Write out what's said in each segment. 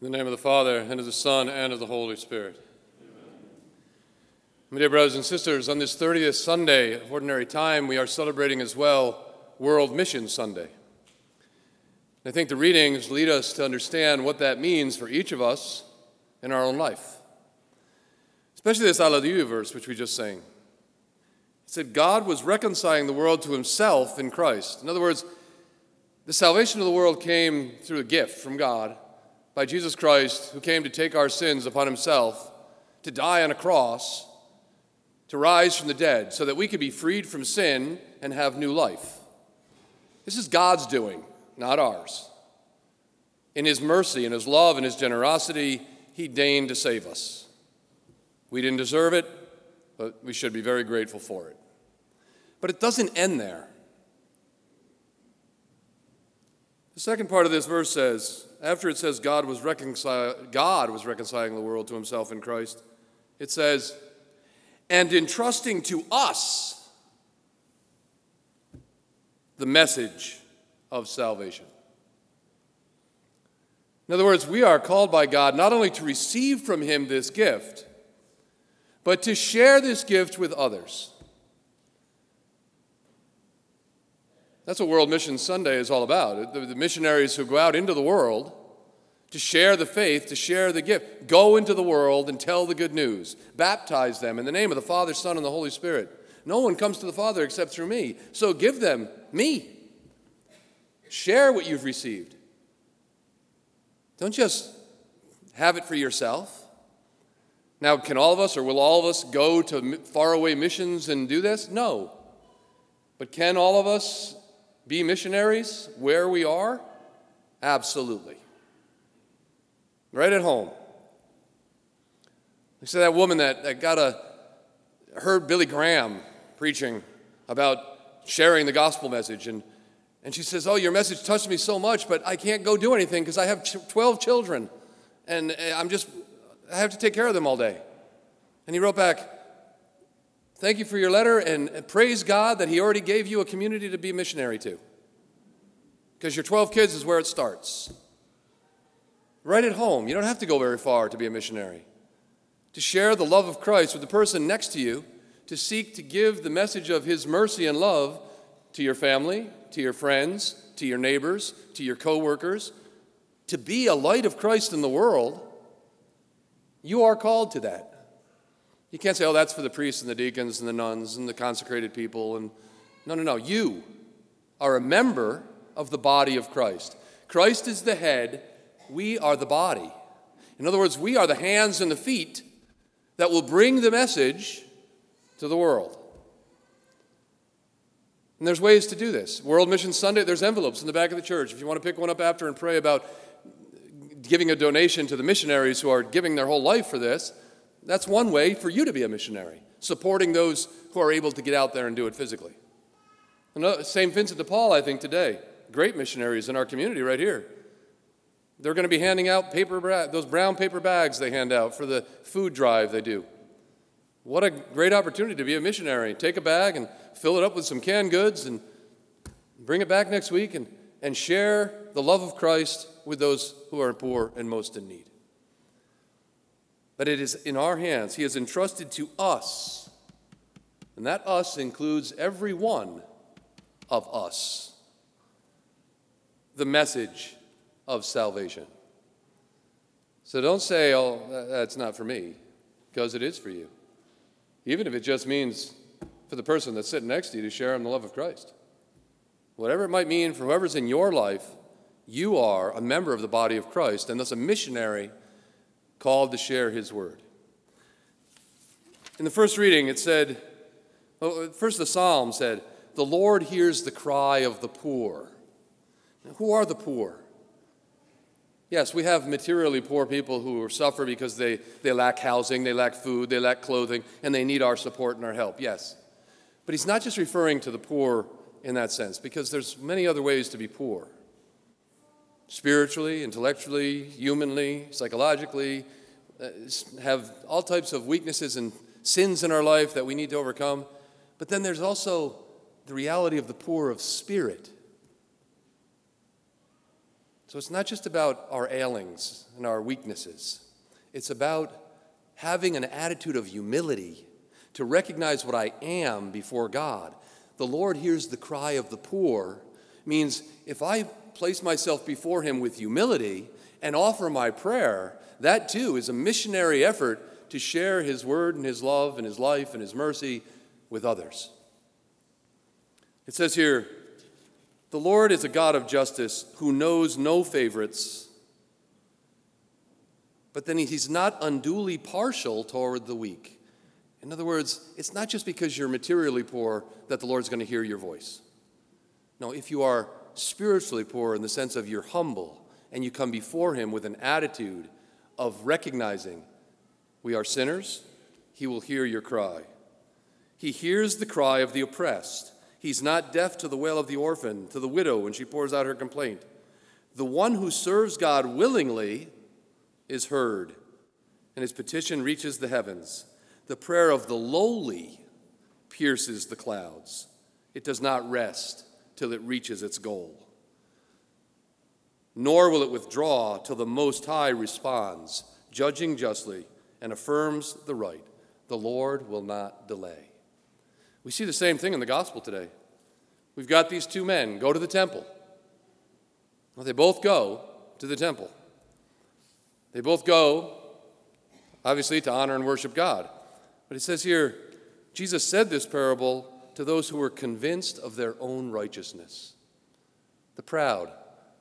In the name of the Father, and of the Son, and of the Holy Spirit. My dear brothers and sisters, on this 30th Sunday of Ordinary Time, we are celebrating as well World Mission Sunday. I think the readings lead us to understand what that means for each of us in our own life. Especially this Alleluia verse, which we just sang. It said, God was reconciling the world to himself in Christ. In other words, the salvation of the world came through a gift from God by Jesus Christ, who came to take our sins upon himself, to die on a cross, to rise from the dead, so that we could be freed from sin and have new life. This is God's doing, not ours. In his mercy, in his love, and his generosity, he deigned to save us. We didn't deserve it, but we should be very grateful for it. But it doesn't end there. The second part of this verse says, after it says God was, reconcil- God was reconciling the world to himself in Christ, it says, and entrusting to us the message of salvation. In other words, we are called by God not only to receive from Him this gift, but to share this gift with others. That's what World Mission Sunday is all about. The, the, missionaries who go out into the world to share the faith, to share the gift, go into the world and tell the good news. Baptize them in the name of the Father, Son, and the Holy Spirit. No one comes to the Father except through me. So give them me. Share what you've received. Don't just have it for yourself. Now, can all of us or will all of us go to faraway missions and do this? No. But can all of us be missionaries where we are? Absolutely. Right at home. You see that woman that, that got a heard Billy Graham preaching about sharing the gospel message and and she says, Oh, your message touched me so much, but I can't go do anything because I have 12 children and eh, I'm just, I have to take care of them all day. And he wrote back, Thank you for your letter and praise God that He already gave you a community to be a missionary to. Because your 12 kids is where it starts. Right at home. You don't have to go very far to be a missionary. To share the love of Christ with the person next to you, to seek to give the message of His mercy and love to your family, to your friends, to your neighbors, to your coworkers, to be a light of Christ in the world, you are called to that. You can't say, oh, that's for the priests and the deacons and the nuns and the consecrated people. And no, no, no. You are a member of the body of Christ. Christ is the head, we are the body. In other words, we are the hands and the feet that will bring the message to the world. And there's ways to do this. World Mission Sunday, there's envelopes in the back of the church. If you want to pick one up after and pray about giving a donation to the missionaries who are giving their whole life for this, that's one way for you to be a missionary, supporting those who are able to get out there and do it physically. St. Vincent de Paul, I think, today, great missionaries in our community right here. They're going to be handing out paper, those brown paper bags they hand out for the food drive they do. What a great opportunity to be a missionary. Take a bag and fill it up with some canned goods and bring it back next week and, and share the love of Christ with those who are poor and most in need but it is in our hands. He has entrusted to us, and that us includes every one of us, the message of salvation. So don't say, oh, that's not for me, because it is for you. Even if it just means for the person that's sitting next to you to share in the love of Christ. Whatever it might mean for whoever's in your life, you are a member of the body of Christ, and thus a missionary called to share his word. In the first reading, it said, well, first the psalm said, The Lord hears the cry of the poor. Now, who are the poor? Yes, we have materially poor people who suffer because they, they lack housing, they lack food, they lack clothing, and they need our support and our help, yes. But he's not just referring to the poor in that sense, because there's many other ways to be poor spiritually, intellectually, humanly, psychologically, uh, have all types of weaknesses and sins in our life that we need to overcome. But then there's also the reality of the poor of spirit. So it's not just about our ailings and our weaknesses, it's about having an attitude of humility to recognize what I am before God. The Lord hears the cry of the poor means if I place myself before Him with humility and offer my prayer, that too is a missionary effort to share His word and His love and His life and His mercy with others. It says here, the Lord is a God of justice who knows no favorites, but then He's not unduly partial toward the weak. In other words, it's not just because you're materially poor that the Lord's going to hear your voice. No, if you are spiritually poor in the sense of you're humble and you come before Him with an attitude of recognizing we are sinners, He will hear your cry. He hears the cry of the oppressed. He's not deaf to the wail of the orphan, to the widow when she pours out her complaint. The one who serves God willingly is heard, and his petition reaches the heavens. The prayer of the lowly pierces the clouds. It does not rest till it reaches its goal. Nor will it withdraw till the Most High responds, judging justly, and affirms the right. The Lord will not delay. We see the same thing in the gospel today. We've got these two men go to the temple. Well, they both go to the temple. They both go, obviously, to honor and worship God. But it says here, Jesus said this parable to those who were convinced of their own righteousness. The proud,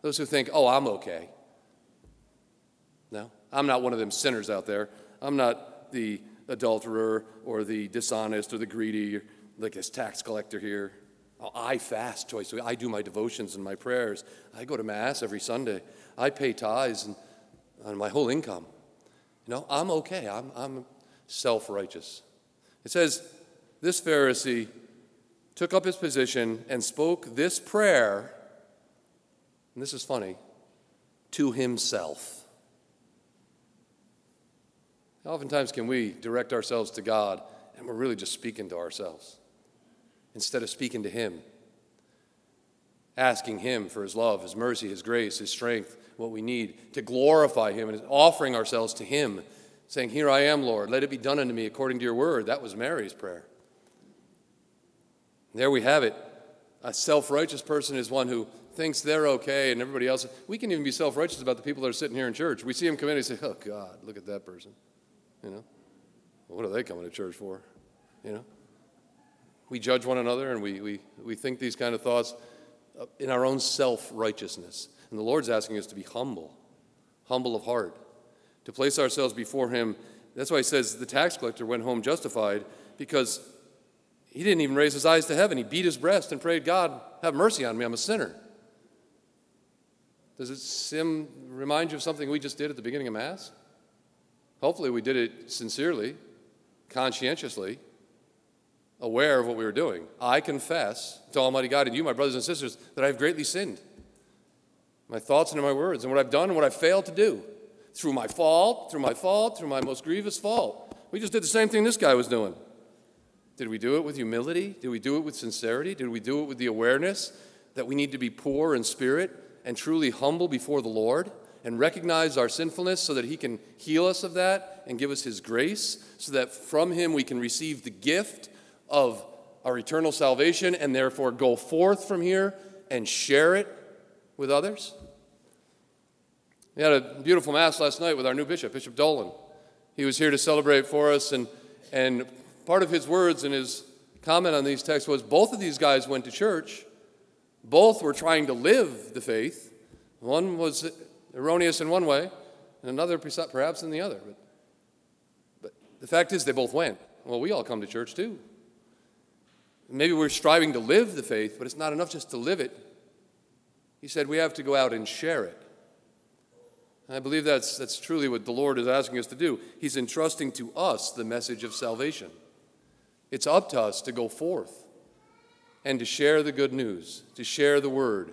those who think, oh, I'm okay. No, I'm not one of them sinners out there. I'm not the adulterer or the dishonest or the greedy, like this tax collector here. Oh, I fast, choice. I do my devotions and my prayers. I go to Mass every Sunday. I pay tithes and, on my whole income. You know, I'm okay. I'm, I'm self righteous. It says, This Pharisee took up his position and spoke this prayer, and this is funny, to himself. How oftentimes can we direct ourselves to God and we're really just speaking to ourselves instead of speaking to Him? Asking Him for His love, His mercy, His grace, His strength, what we need to glorify Him and offering ourselves to Him, saying, Here I am, Lord, let it be done unto me according to your word. That was Mary's prayer. There we have it. A self righteous person is one who thinks they're okay and everybody else. We can even be self righteous about the people that are sitting here in church. We see them come in and say, Oh, God, look at that person. You know, what are they coming to church for? You know, we judge one another and we, we, we think these kind of thoughts uh, in our own self righteousness. And the Lord's asking us to be humble, humble of heart, to place ourselves before Him. That's why He says the tax collector went home justified because he didn't even raise his eyes to heaven. He beat his breast and prayed, God, have mercy on me. I'm a sinner. Does it sim, remind you of something we just did at the beginning of Mass? Hopefully, we did it sincerely, conscientiously, aware of what we were doing. I confess to Almighty God and you, my brothers and sisters, that I have greatly sinned. My thoughts and my words, and what I've done and what I've failed to do. Through my fault, through my fault, through my most grievous fault. We just did the same thing this guy was doing. Did we do it with humility? Did we do it with sincerity? Did we do it with the awareness that we need to be poor in spirit and truly humble before the Lord and recognize our sinfulness so that He can heal us of that and give us His grace so that from Him we can receive the gift of our eternal salvation and therefore go forth from here and share it with others? We had a beautiful Mass last night with our new bishop, Bishop Dolan. He was here to celebrate for us, and, and part of his words and his comment on these texts was both of these guys went to church. Both were trying to live the faith. One was erroneous in one way, and another perhaps in the other. But, but the fact is, they both went. Well, we all come to church too. Maybe we're striving to live the faith, but it's not enough just to live it. He said we have to go out and share it. And I believe that's, that's truly what the Lord is asking us to do. He's entrusting to us the message of salvation. It's up to us to go forth and to share the good news, to share the word,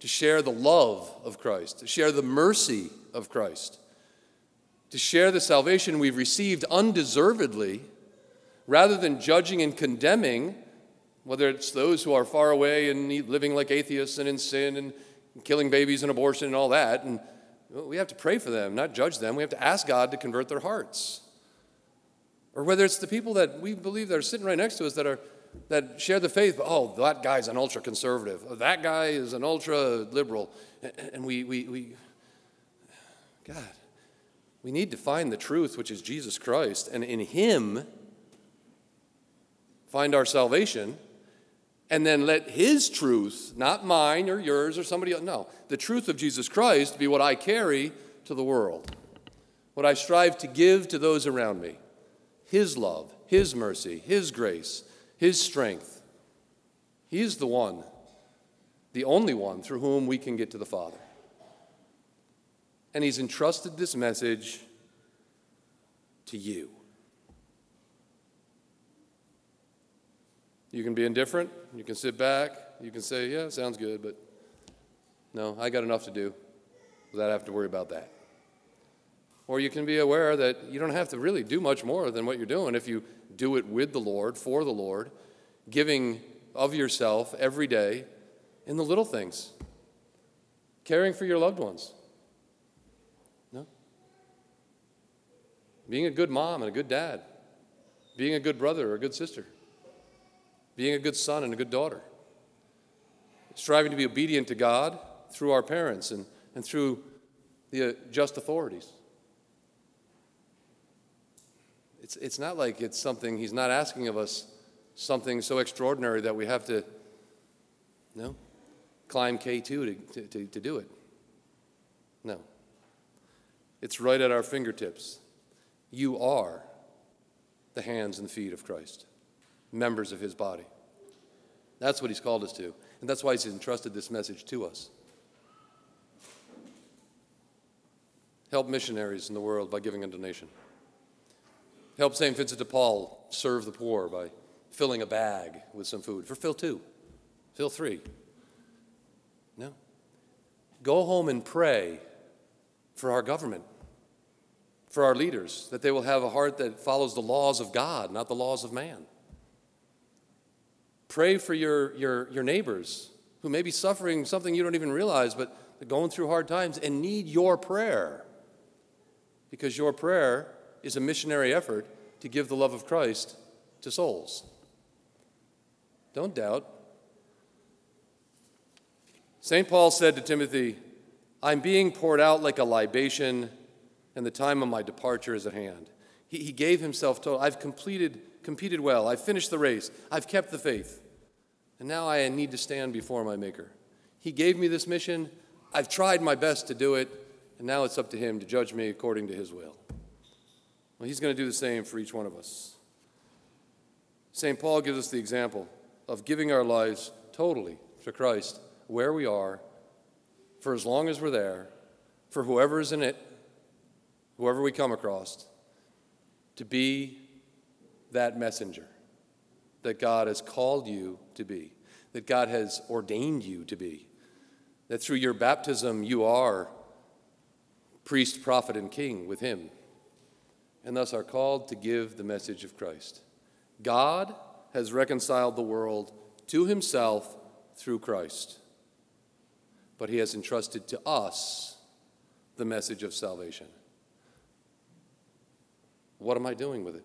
to share the love of Christ, to share the mercy of Christ, to share the salvation we've received undeservedly, rather than judging and condemning, whether it's those who are far away and living like atheists and in sin and killing babies and abortion and all that. And we have to pray for them, not judge them. We have to ask God to convert their hearts. Or whether it's the people that we believe that are sitting right next to us that are that share the faith, but oh, that guy's an ultra conservative. Oh, that guy is an ultra liberal. And we, we, we, God, we need to find the truth, which is Jesus Christ, and in Him find our salvation, and then let His truth, not mine or yours or somebody else, no, the truth of Jesus Christ be what I carry to the world, what I strive to give to those around me. His love, His mercy, His grace, His strength. He's the one, the only one through whom we can get to the Father. And He's entrusted this message to you. You can be indifferent, you can sit back, you can say, Yeah, sounds good, but no, I got enough to do without having to worry about that. Or you can be aware that you don't have to really do much more than what you're doing if you do it with the Lord, for the Lord, giving of yourself every day in the little things, caring for your loved ones. No? Being a good mom and a good dad, being a good brother or a good sister, being a good son and a good daughter, striving to be obedient to God through our parents and, and through the uh, just authorities. It's, it's not like it's something, he's not asking of us something so extraordinary that we have to, you know, climb K2 to, to, to do it. No. It's right at our fingertips. You are the hands and feet of Christ, members of his body. That's what he's called us to. And that's why he's entrusted this message to us. Help missionaries in the world by giving a donation. Help St. Vincent de Paul serve the poor by filling a bag with some food. For fill two, fill three. No. Go home and pray for our government, for our leaders, that they will have a heart that follows the laws of God, not the laws of man. Pray for your, your, your neighbors who may be suffering something you don't even realize, but they're going through hard times and need your prayer. Because your prayer is a missionary effort to give the love of Christ to souls. Don't doubt. St. Paul said to Timothy, I'm being poured out like a libation, and the time of my departure is at hand. He, he gave himself total. I've completed, competed well. I've finished the race. I've kept the faith. And now I need to stand before my Maker. He gave me this mission. I've tried my best to do it, and now it's up to Him to judge me according to His will. Well, he's going to do the same for each one of us. St. Paul gives us the example of giving our lives totally to Christ where we are, for as long as we're there, for whoever is in it, whoever we come across, to be that messenger that God has called you to be, that God has ordained you to be, that through your baptism you are priest, prophet, and king with Him and thus are called to give the message of Christ. God has reconciled the world to himself through Christ, but he has entrusted to us the message of salvation. What am I doing with it?